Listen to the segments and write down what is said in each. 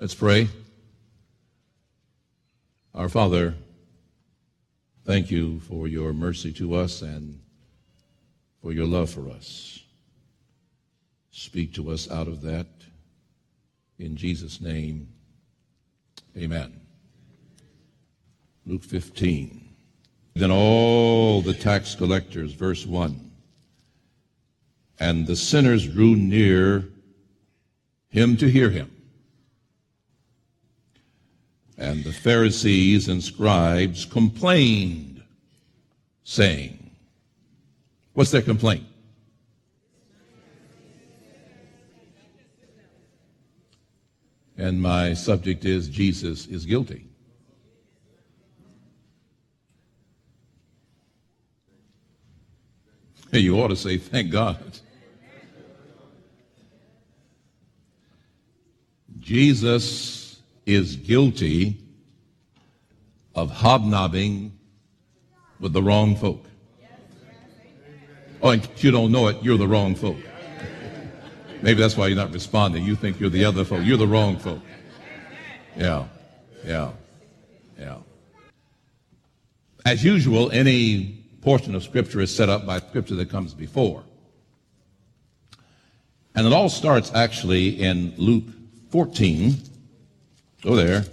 Let's pray. Our Father, thank you for your mercy to us and for your love for us. Speak to us out of that. In Jesus' name, amen. Luke 15. Then all the tax collectors, verse 1, and the sinners drew near him to hear him. And the Pharisees and scribes complained, saying, What's their complaint? And my subject is Jesus is guilty. You ought to say, Thank God. Jesus is guilty of hobnobbing with the wrong folk. Oh, and you don't know it, you're the wrong folk. Maybe that's why you're not responding. You think you're the other folk. You're the wrong folk. Yeah, yeah, yeah. As usual, any portion of Scripture is set up by Scripture that comes before. And it all starts actually in Luke 14. Go there.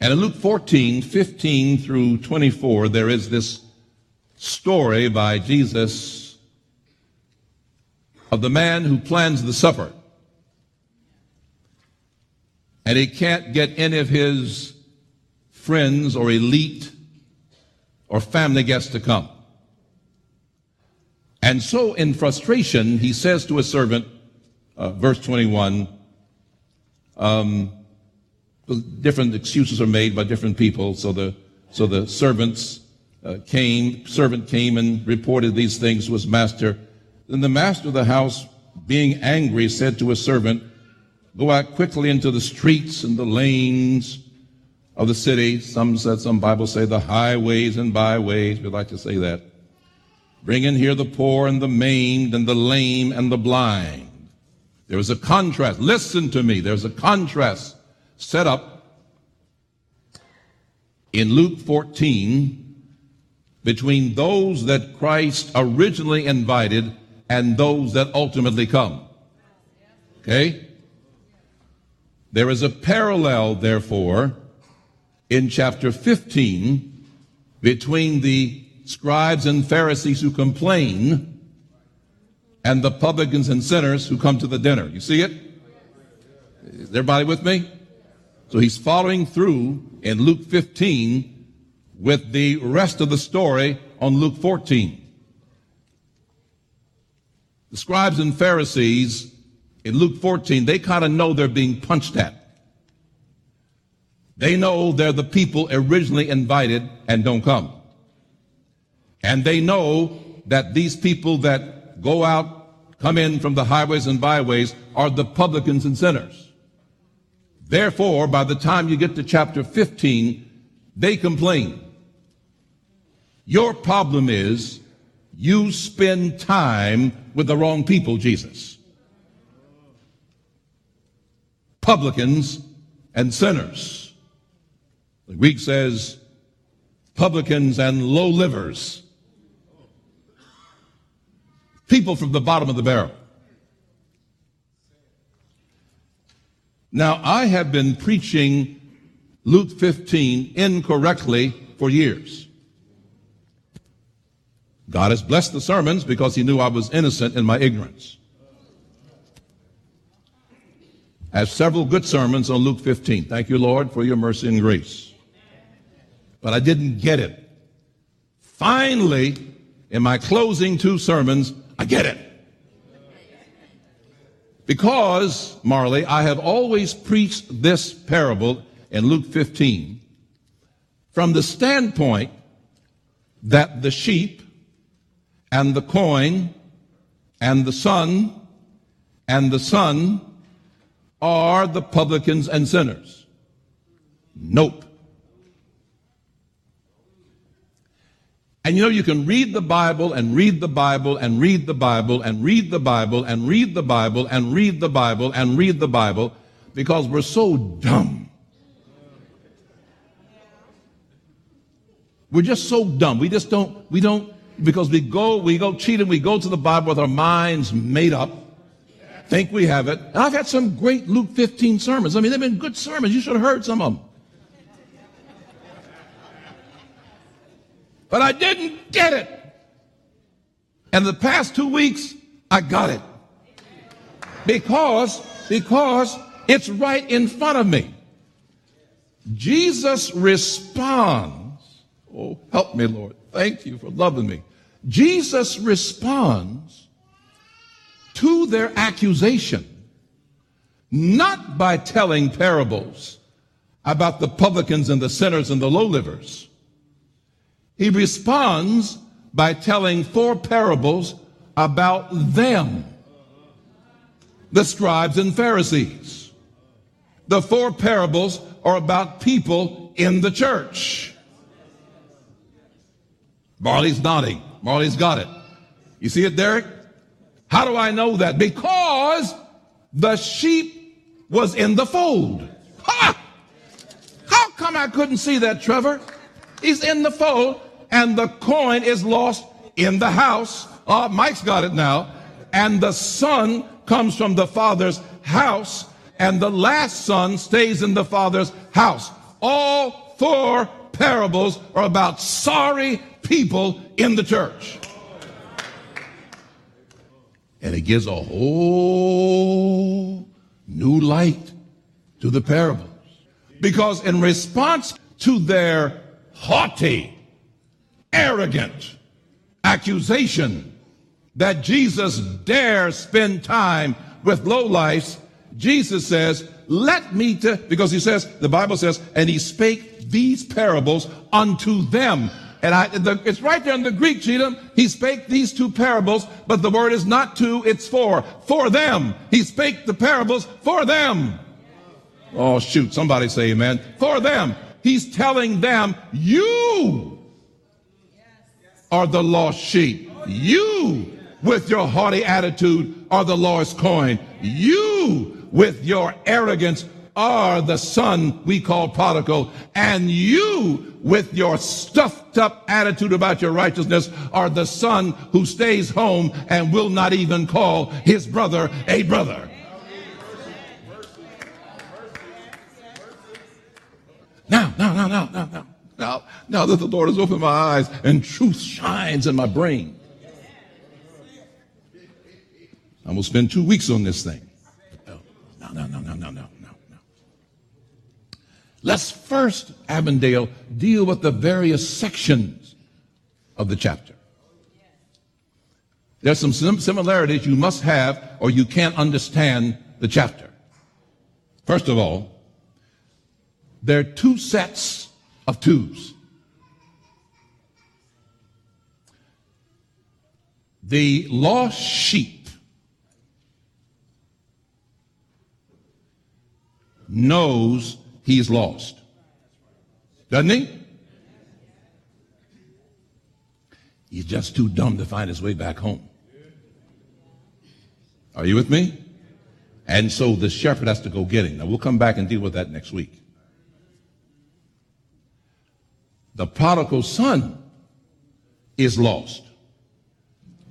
And in Luke 14, 15 through 24, there is this story by Jesus of the man who plans the supper. And he can't get any of his friends or elite or family guests to come. And so, in frustration, he says to a servant, uh, verse 21, um, different excuses are made by different people. So the, so the servants uh, came, servant came and reported these things to his master. Then the master of the house, being angry, said to his servant, Go out quickly into the streets and the lanes of the city. Some said, some Bibles say the highways and byways. We'd like to say that Bring in here the poor and the maimed and the lame and the blind. There is a contrast. Listen to me. There's a contrast set up in Luke 14 between those that Christ originally invited and those that ultimately come. Okay? There is a parallel, therefore, in chapter 15 between the scribes and Pharisees who complain and the publicans and sinners who come to the dinner. You see it? Is everybody with me? So he's following through in Luke 15 with the rest of the story on Luke 14. The scribes and Pharisees in Luke 14, they kind of know they're being punched at. They know they're the people originally invited and don't come. And they know that these people that go out, come in from the highways and byways are the publicans and sinners. Therefore, by the time you get to chapter 15, they complain. Your problem is you spend time with the wrong people, Jesus. Publicans and sinners. The Greek says publicans and low livers people from the bottom of the barrel. Now, I have been preaching Luke 15 incorrectly for years. God has blessed the sermons because he knew I was innocent in my ignorance. I have several good sermons on Luke 15. Thank you, Lord, for your mercy and grace. But I didn't get it. Finally, in my closing two sermons, I get it. Because, Marley, I have always preached this parable in Luke 15 from the standpoint that the sheep and the coin and the son and the son are the publicans and sinners. Nope. And you know, you can read the Bible and read the Bible and read the Bible and read the Bible and read the Bible and read the Bible and read the Bible because we're so dumb. We're just so dumb. We just don't, we don't, because we go, we go cheating, we go to the Bible with our minds made up, think we have it. And I've had some great Luke 15 sermons. I mean, they've been good sermons. You should have heard some of them. But I didn't get it. And the past two weeks, I got it. Because, because it's right in front of me. Jesus responds. Oh, help me, Lord. Thank you for loving me. Jesus responds to their accusation not by telling parables about the publicans and the sinners and the low livers he responds by telling four parables about them, the scribes and Pharisees. The four parables are about people in the church. Marley's nodding. Marley's got it. You see it, Derek? How do I know that? Because the sheep was in the fold. Ha! How come I couldn't see that, Trevor? He's in the fold, and the coin is lost in the house. Oh, Mike's got it now. And the son comes from the father's house, and the last son stays in the father's house. All four parables are about sorry people in the church. And it gives a whole new light to the parables. Because in response to their haughty, arrogant accusation that Jesus dares spend time with lowlifes, Jesus says, let me to, because he says, the Bible says, and he spake these parables unto them. And I, the, it's right there in the Greek, Cheatham. He spake these two parables, but the word is not two, it's for. For them. He spake the parables for them. Oh, shoot. Somebody say amen. For them. He's telling them, you are the lost sheep. You, with your haughty attitude, are the lost coin. You, with your arrogance, are the son we call prodigal. And you, with your stuffed up attitude about your righteousness, are the son who stays home and will not even call his brother a brother. Now, now, now, now, now that the Lord has opened my eyes and truth shines in my brain. I'm going to spend two weeks on this thing. No, no, no, no, no, no, no, no. Let's first, Avondale, deal with the various sections of the chapter. There's some similarities you must have or you can't understand the chapter. First of all, there are two sets of twos. The lost sheep knows he's lost. Doesn't he? He's just too dumb to find his way back home. Are you with me? And so the shepherd has to go get him. Now we'll come back and deal with that next week. The prodigal son is lost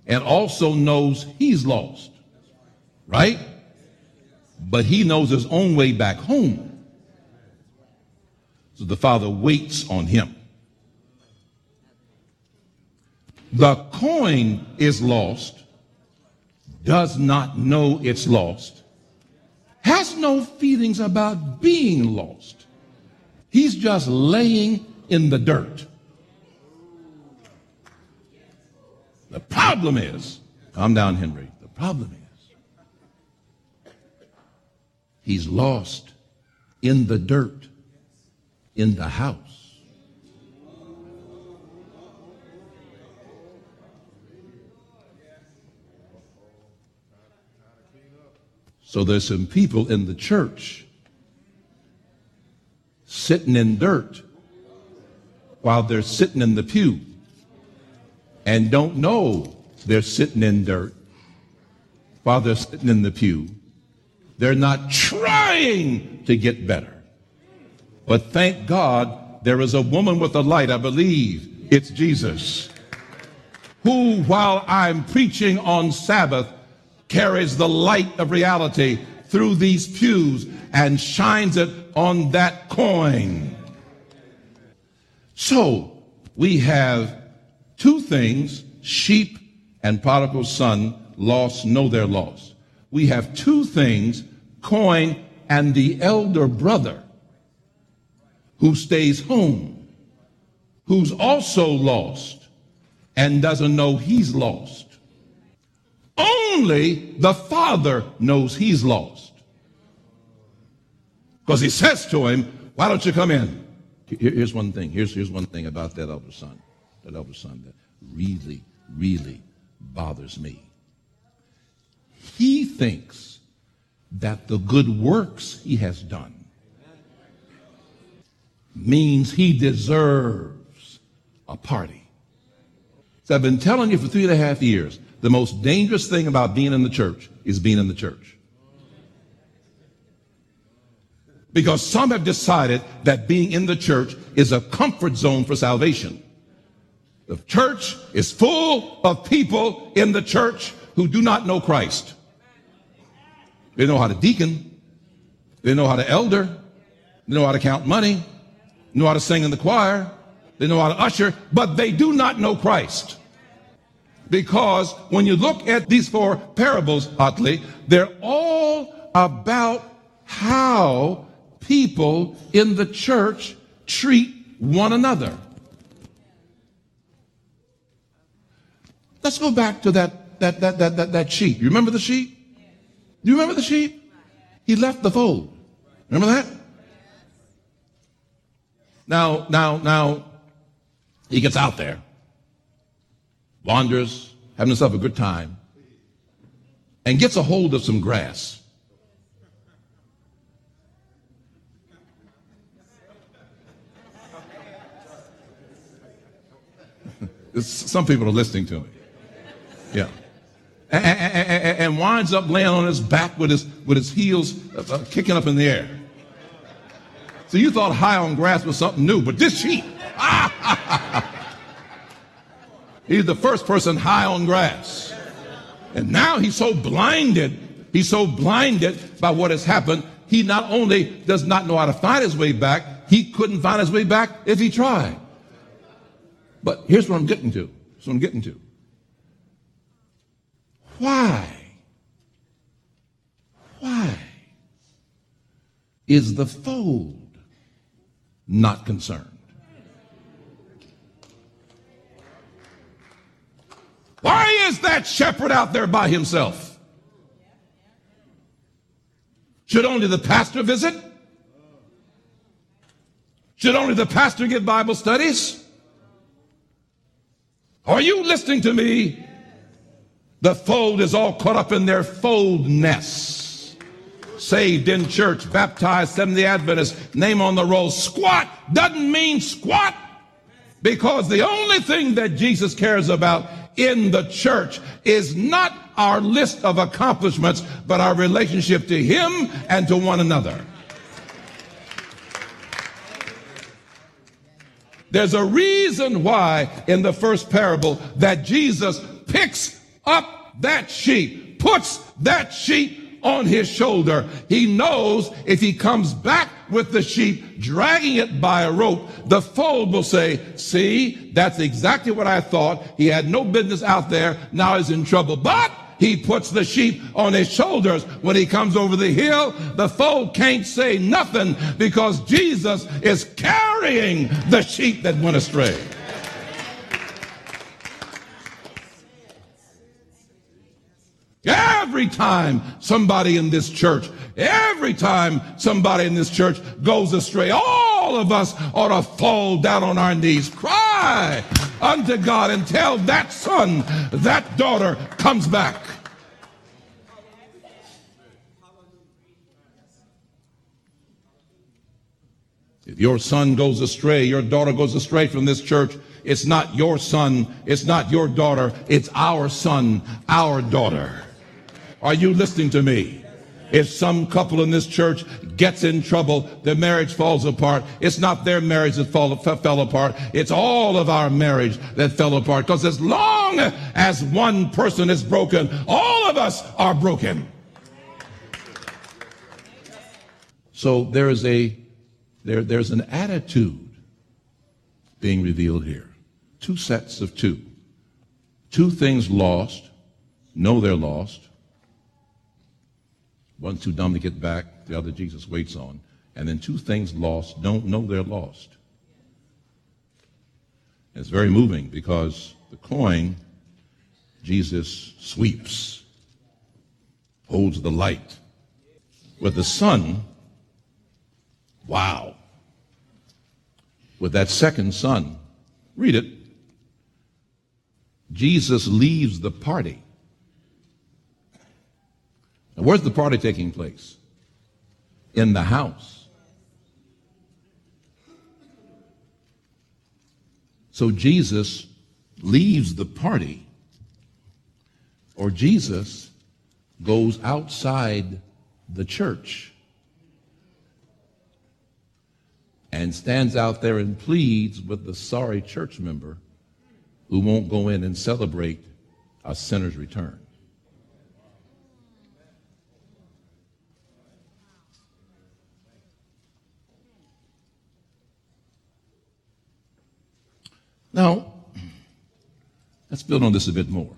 and also knows he's lost, right? But he knows his own way back home. So the father waits on him. The coin is lost, does not know it's lost, has no feelings about being lost. He's just laying in the dirt. The problem is, calm down, Henry. The problem is, he's lost in the dirt, in the house. So there's some people in the church sitting in dirt while they're sitting in the pew and don't know they're sitting in dirt while they're sitting in the pew. They're not trying to get better. But thank God there is a woman with a light, I believe it's Jesus, who, while I'm preaching on Sabbath, carries the light of reality through these pews and shines it on that coin. So we have two things sheep and prodigal son lost know their loss. We have two things coin and the elder brother who stays home, who's also lost and doesn't know he's lost. Only the father knows he's lost. Because he says to him, Why don't you come in? Here's one thing. Here's, here's one thing about that elder son. That elder son that really, really bothers me. He thinks that the good works he has done means he deserves a party. So I've been telling you for three and a half years, the most dangerous thing about being in the church is being in the church. Because some have decided that being in the church is a comfort zone for salvation. The church is full of people in the church who do not know Christ. They know how to deacon. They know how to elder. They know how to count money. They know how to sing in the choir. They know how to usher, but they do not know Christ. Because when you look at these four parables, Utley, they're all about how people in the church treat one another. Let's go back to that, that, that, that, that, that sheep. You remember the sheep? Do you remember the sheep? He left the fold. Remember that? Now, now, now, he gets out there, wanders, having himself a good time, and gets a hold of some grass. Some people are listening to me. Yeah. And, and, and, winds up laying on his back with his, with his heels uh, kicking up in the air. So you thought high on grass was something new, but this sheep, he's the first person high on grass. And now he's so blinded, he's so blinded by what has happened, he not only does not know how to find his way back, he couldn't find his way back if he tried. But here's what I'm getting to. That's what I'm getting to. Why? Why is the fold not concerned? Why is that shepherd out there by himself? Should only the pastor visit? Should only the pastor give Bible studies? Are you listening to me? The fold is all caught up in their foldness. Saved in church, baptized, Seventh-day Adventist, name on the roll. Squat doesn't mean squat because the only thing that Jesus cares about in the church is not our list of accomplishments, but our relationship to Him and to one another. There's a reason why in the first parable that Jesus picks up that sheep, puts that sheep on his shoulder. He knows if he comes back with the sheep, dragging it by a rope, the fold will say, see, that's exactly what I thought. He had no business out there. Now he's in trouble. But he puts the sheep on his shoulders. When he comes over the hill, the foe can't say nothing because Jesus is carrying the sheep that went astray. Every time somebody in this church, every time somebody in this church goes astray, all of us ought to fall down on our knees, cry unto God until that son, that daughter comes back. If your son goes astray, your daughter goes astray from this church, It's not your son. It's not your daughter. It's our son, our daughter. Are you listening to me? If some couple in this church gets in trouble, their marriage falls apart. It's not their marriage that fall, fell apart. It's all of our marriage that fell apart. Because as long as one person is broken, all of us are broken. So there is a there, there's an attitude being revealed here. Two sets of two. Two things lost, know they're lost. One's too dumb to get back, the other Jesus waits on. And then two things lost, don't know they're lost. It's very moving because the coin, Jesus sweeps, holds the light. With the son, wow. With that second son, read it. Jesus leaves the party where's the party taking place? In the house. So Jesus leaves the party, or Jesus goes outside the church and stands out there and pleads with the sorry church member who won't go in and celebrate a sinner's return. Now, let's build on this a bit more.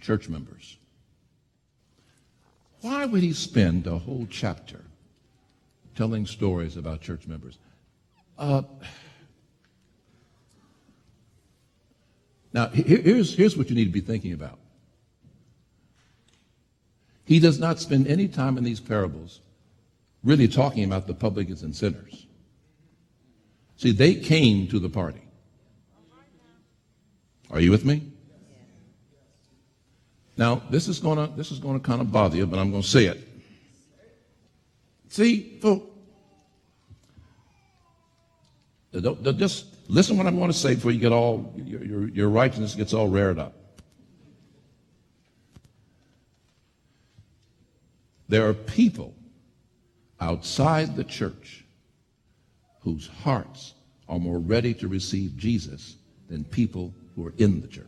Church members. Why would he spend a whole chapter telling stories about church members? Uh, now, here's, here's what you need to be thinking about. He does not spend any time in these parables really talking about the publicans and sinners. See, they came to the party. Are you with me? Now, this is gonna this is gonna kind of bother you, but I'm gonna say it. See, folks, just listen what I'm going to say before you get all your, your, your righteousness gets all reared up. There are people outside the church whose hearts are more ready to receive Jesus than people who are in the church.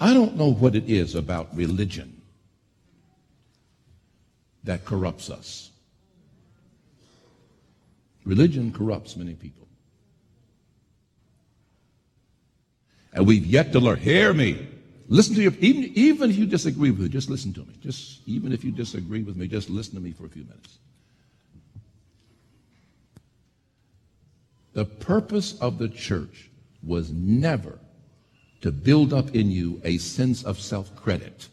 I don't know what it is about religion that corrupts us. Religion corrupts many people. And we've yet to learn. Hear me. Listen to you. Even, even if you disagree with me, just listen to me. Just even if you disagree with me, just listen to me for a few minutes. The purpose of the church was never to build up in you a sense of self credit.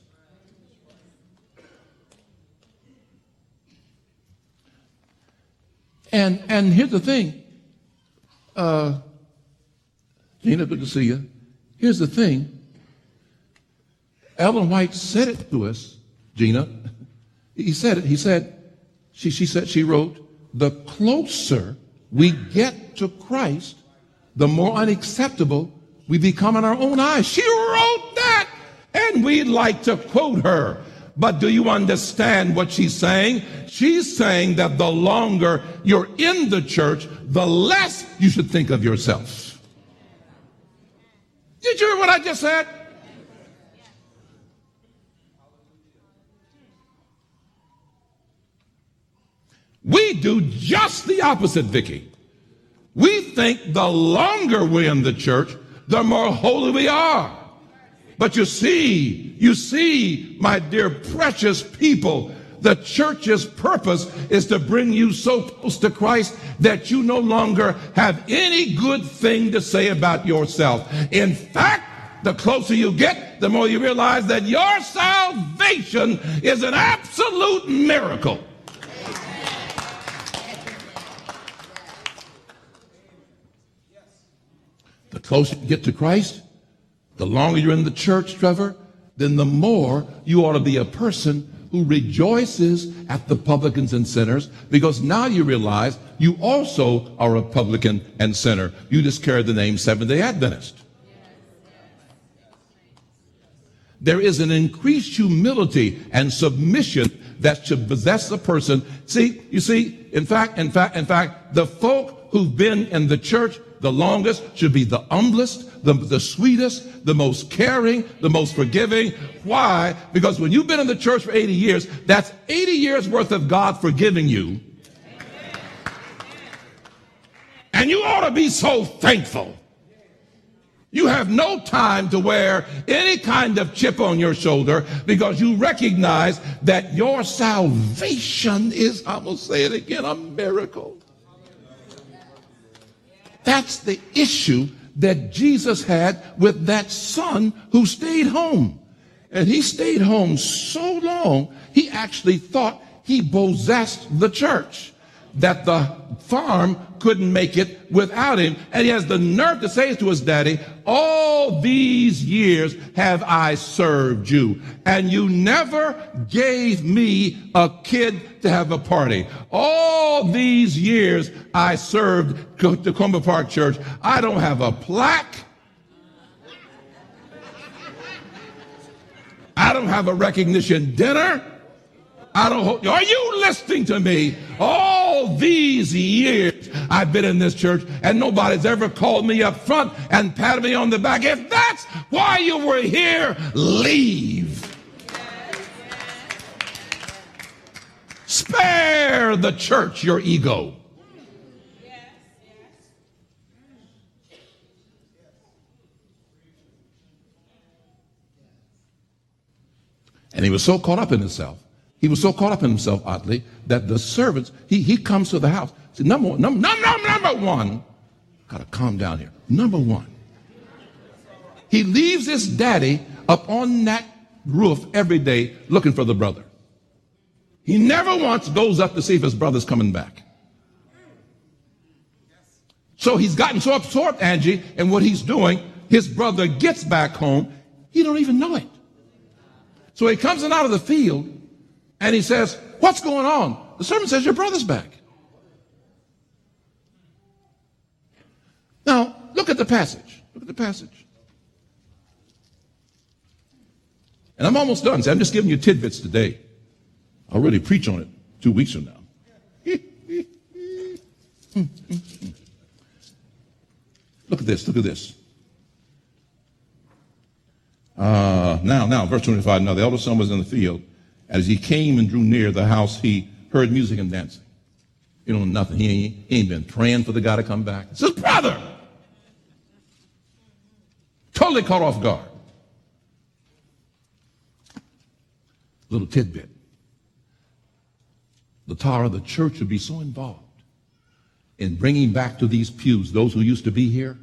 And and here's the thing, uh, Gina, good to see you. Here's the thing. Ellen White said it to us, Gina. He said it. He said, she, she said, she wrote, the closer we get to Christ, the more unacceptable we become in our own eyes. She wrote that, and we'd like to quote her. But do you understand what she's saying? She's saying that the longer you're in the church, the less you should think of yourself. Did you hear what I just said? We do just the opposite, Vicky. We think the longer we're in the church, the more holy we are. But you see, you see, my dear precious people, the church's purpose is to bring you so close to Christ that you no longer have any good thing to say about yourself. In fact, the closer you get, the more you realize that your salvation is an absolute miracle. The closer you get to Christ, the longer you're in the church, Trevor, then the more you ought to be a person who rejoices at the publicans and sinners because now you realize you also are a publican and sinner. You just carry the name Seventh day Adventist. There is an increased humility and submission that should possess a person. See, you see, in fact, in fact, in fact, the folk who've been in the church the longest should be the humblest, the, the sweetest, the most caring, the most forgiving. Why? Because when you've been in the church for 80 years, that's 80 years worth of God forgiving you. And you ought to be so thankful. You have no time to wear any kind of chip on your shoulder because you recognize that your salvation is, I'm going to say it again, a miracle. That's the issue that Jesus had with that son who stayed home. And he stayed home so long, he actually thought he possessed the church, that the farm couldn't make it without him. And he has the nerve to say to his daddy, all these years have I served you and you never gave me a kid to have a party. All these years I served Takoma Park Church. I don't have a plaque. I don't have a recognition dinner. I don't. Are you listening to me? All these years I've been in this church, and nobody's ever called me up front and patted me on the back. If that's why you were here, leave. Spare the church your ego. And he was so caught up in himself he was so caught up in himself, oddly, that the servants, he, he comes to the house. See, number one, number, number, number one, gotta calm down here. Number one, he leaves his daddy up on that roof every day looking for the brother. He never once goes up to see if his brother's coming back. So he's gotten so absorbed, Angie, in what he's doing, his brother gets back home. He don't even know it. So he comes in out of the field and he says, What's going on? The servant says, Your brother's back. Now, look at the passage. Look at the passage. And I'm almost done. I'm just giving you tidbits today. I'll really preach on it two weeks from now. look at this. Look at this. Uh, now, now, verse 25. Now, the elder son was in the field as he came and drew near the house, he heard music and dancing. You know, nothing. He ain't, he ain't been praying for the guy to come back. It's his brother. Totally caught off guard. Little tidbit. The tower of the church would be so involved in bringing back to these pews those who used to be here.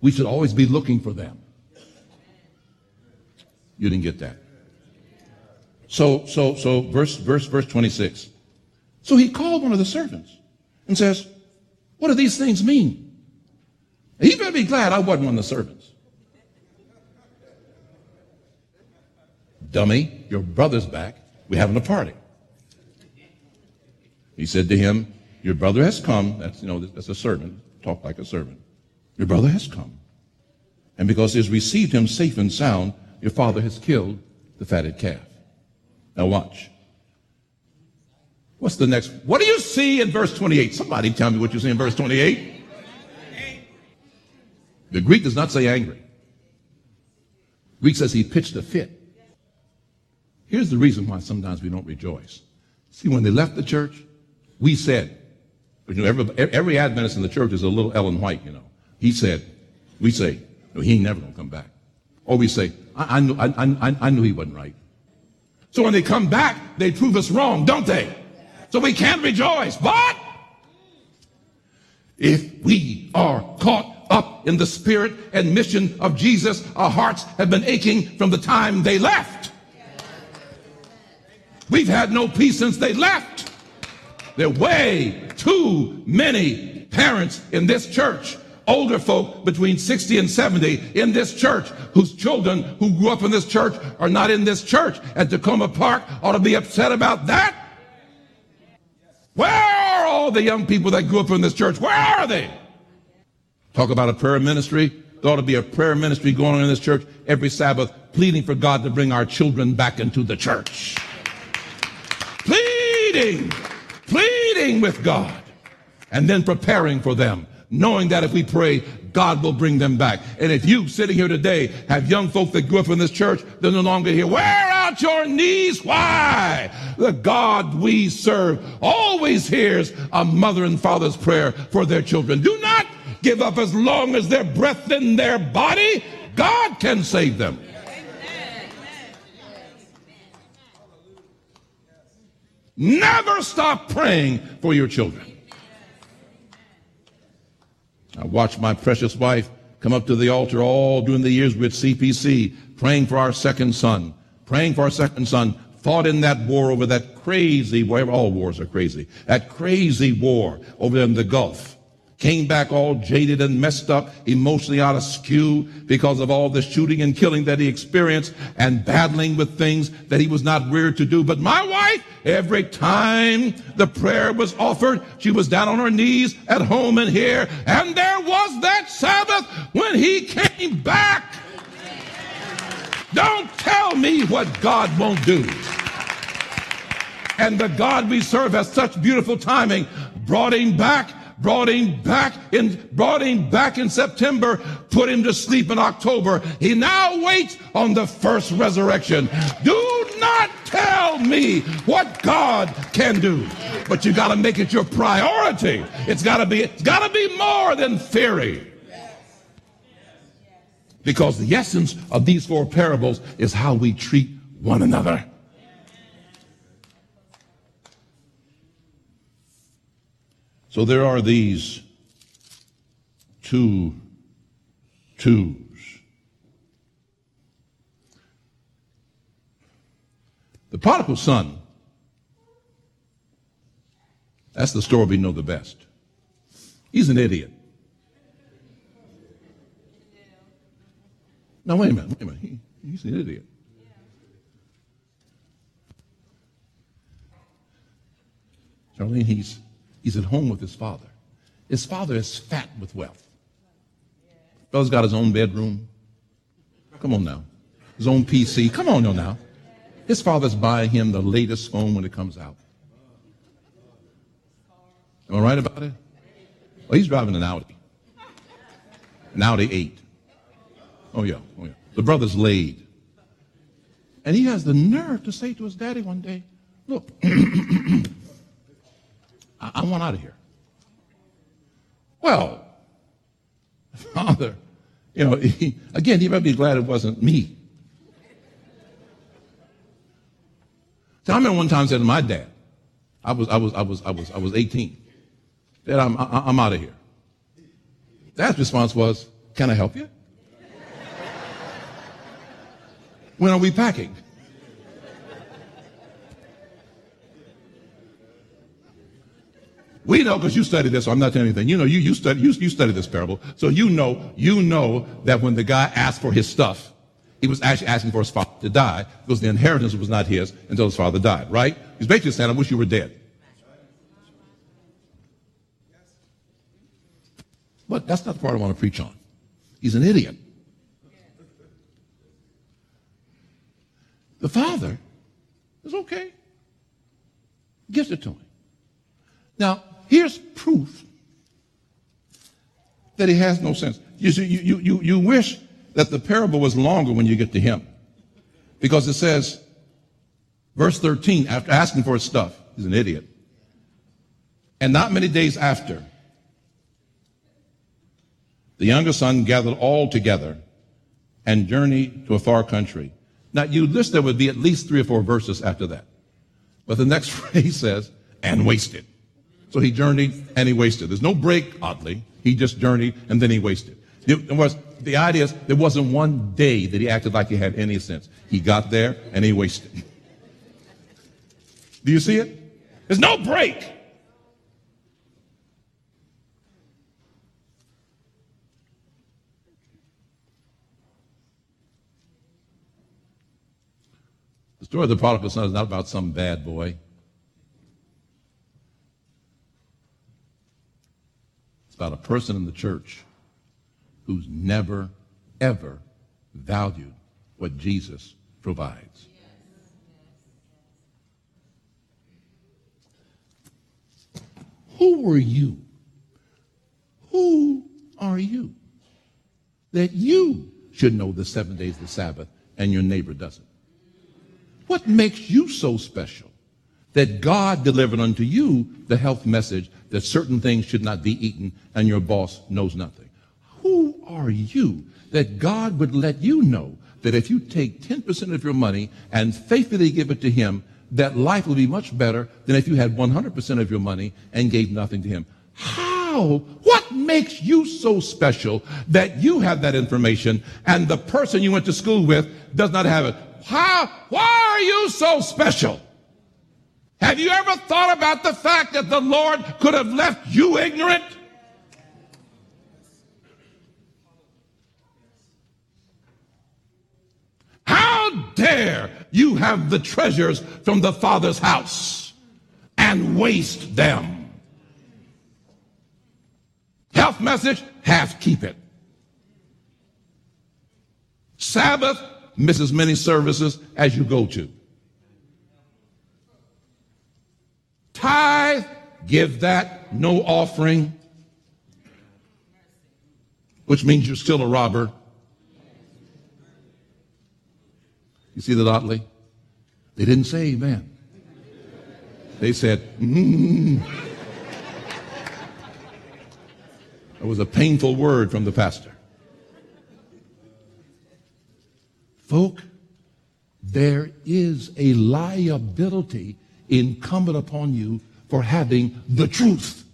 We should always be looking for them. You didn't get that. So, so, so, verse, verse, verse 26. So he called one of the servants and says, What do these things mean? he better be glad I wasn't one of the servants. Dummy, your brother's back. We're having a party. He said to him, Your brother has come. That's, you know, that's a servant. Talk like a servant. Your brother has come. And because he has received him safe and sound, your father has killed the fatted calf. Now watch. What's the next? What do you see in verse 28? Somebody tell me what you see in verse 28. The Greek does not say angry. Greek says he pitched a fit. Here's the reason why sometimes we don't rejoice. See, when they left the church, we said, you know, every, every Adventist in the church is a little Ellen White, you know. He said, we say, no, he ain't never gonna come back. Or we say, I, I, knew, I, I, I knew he wasn't right. So when they come back, they prove us wrong, don't they? So we can't rejoice. But if we are caught up in the spirit and mission of Jesus, our hearts have been aching from the time they left. We've had no peace since they left. There are way too many parents in this church older folk between 60 and 70 in this church whose children who grew up in this church are not in this church at Takoma Park ought to be upset about that. Where are all the young people that grew up in this church? Where are they? Talk about a prayer ministry. There ought to be a prayer ministry going on in this church every Sabbath, pleading for God to bring our children back into the church. pleading, pleading with God, and then preparing for them, knowing that if we pray, God will bring them back. And if you sitting here today have young folk that grew up in this church, they're no longer here. Wear out your knees. Why? The God we serve always hears a mother and father's prayer for their children. Do not give up as long as there's breath in their body. God can save them. Never stop praying for your children. I watched my precious wife come up to the altar all during the years with CPC, praying for our second son, praying for our second son, fought in that war over that crazy, whatever, all wars are crazy, that crazy war over in the Gulf came back all jaded and messed up, emotionally out of skew because of all the shooting and killing that he experienced and battling with things that he was not reared to do. But my wife, every time the prayer was offered, she was down on her knees at home and here. And there was that Sabbath when he came back. Don't tell me what God won't do. And the God we serve has such beautiful timing, brought him back brought him back in, brought him back in September, put him to sleep in October. He now waits on the first resurrection. Do not tell me what God can do, but you got to make it your priority. It's got to be, it's got to be more than theory. Because the essence of these four parables is how we treat one another. So there are these two twos. The prodigal son, that's the story we know the best. He's an idiot. Now, wait a minute, wait a minute. He, he's an idiot. Charlene, he's He's at home with his father. His father is fat with wealth. Brother's got his own bedroom. Come on now. His own PC. Come on now. His father's buying him the latest phone when it comes out. Am I right about it? Well, he's driving an Audi. An Audi 8. Oh, yeah. Oh, yeah. The brother's laid. And he has the nerve to say to his daddy one day, Look, I, I want out of here. Well, Father, you know, he, again, he might be glad it wasn't me. So I remember one time said to my dad, I was, I was, I was, I was, I was 18. Dad, I'm, I, I'm out of here. Dad's response was, can I help you? when are we packing? We know because you studied this, so I'm not telling anything. You know, you, you, study, you, you studied this parable. So you know, you know that when the guy asked for his stuff, he was actually asking for his father to die because the inheritance was not his until his father died, right? He's basically saying, I wish you were dead. But that's not the part I want to preach on. He's an idiot. The father is okay. Gives it to him. Now, Here's proof that he has no sense. You, see, you, you, you wish that the parable was longer when you get to him. Because it says, verse 13, after asking for his stuff, he's an idiot. And not many days after, the younger son gathered all together and journeyed to a far country. Now, you list there would be at least three or four verses after that. But the next phrase says, and wasted. So he journeyed and he wasted. There's no break, oddly. He just journeyed and then he wasted. It was, the idea is there wasn't one day that he acted like he had any sense. He got there and he wasted. Do you see it? There's no break. The story of the prodigal son is not about some bad boy. About a person in the church who's never, ever valued what Jesus provides. Who were you? Who are you? That you should know the seven days of the Sabbath and your neighbor doesn't. What makes you so special that God delivered unto you the health message that certain things should not be eaten and your boss knows nothing? Who are you that God would let you know that if you take 10% of your money and faithfully give it to Him, that life will be much better than if you had 100% of your money and gave nothing to Him? How? What makes you so special that you have that information and the person you went to school with does not have it? How? Why are you so special? Have you ever thought about the fact that the Lord could have left you ignorant? How dare you have the treasures from the Father's house and waste them? Health message, half keep it. Sabbath, miss as many services as you go to. Give that, no offering, which means you're still a robber. You see that oddly? They didn't say amen. They said, mm. That was a painful word from the pastor. Folk, there is a liability incumbent upon you for having the truth.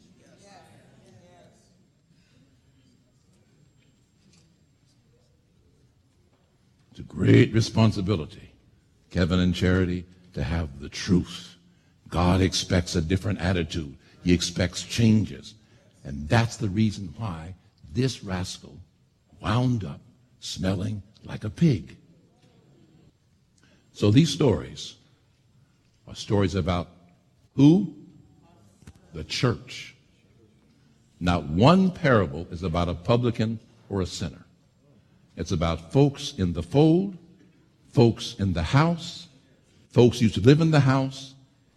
It's a great responsibility, Kevin and Charity, to have the truth. God expects a different attitude. He expects changes. And that's the reason why this rascal wound up smelling like a pig. So these stories are stories about who? The church. Not one parable is about a publican or a sinner. It's about folks in the fold, folks in the house, folks who used to live in the house,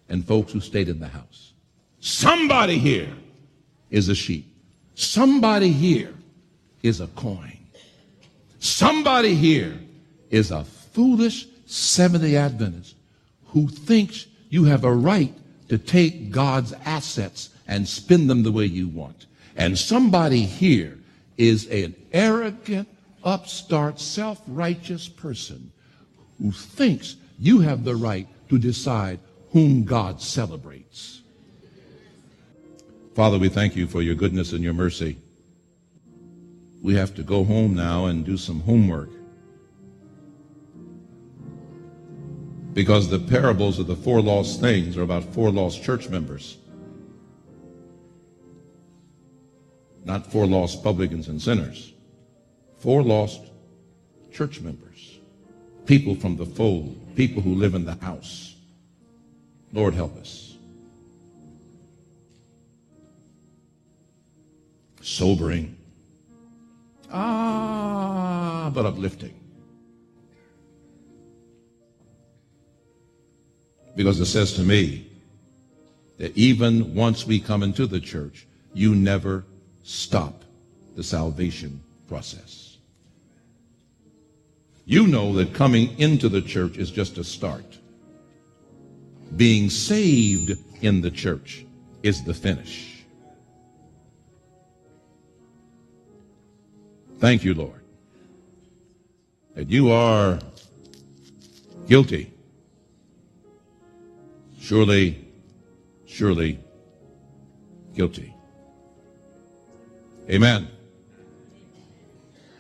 and folks who stayed in the house. Somebody here is a sheep. Somebody here is a coin. Somebody here is a foolish Seventh-day Adventist who thinks you have a right to take God's assets and spend them the way you want. And somebody here is an arrogant, upstart, self-righteous person who thinks you have the right to decide whom God celebrates. Father, we thank you for your goodness and your mercy. We have to go home now and do some homework. Because the parables of the four lost things are about four lost church members, not four lost publicans and sinners. Four lost church members, people from the fold, people who live in the house. Lord, help us. Sobering. Ah, but uplifting. Because it says to me that even once we come into the church, you never stop the salvation process. You know that coming into the church is just a start. Being saved in the church is the finish. Thank you, Lord, that you are guilty. Surely, surely guilty. Amen.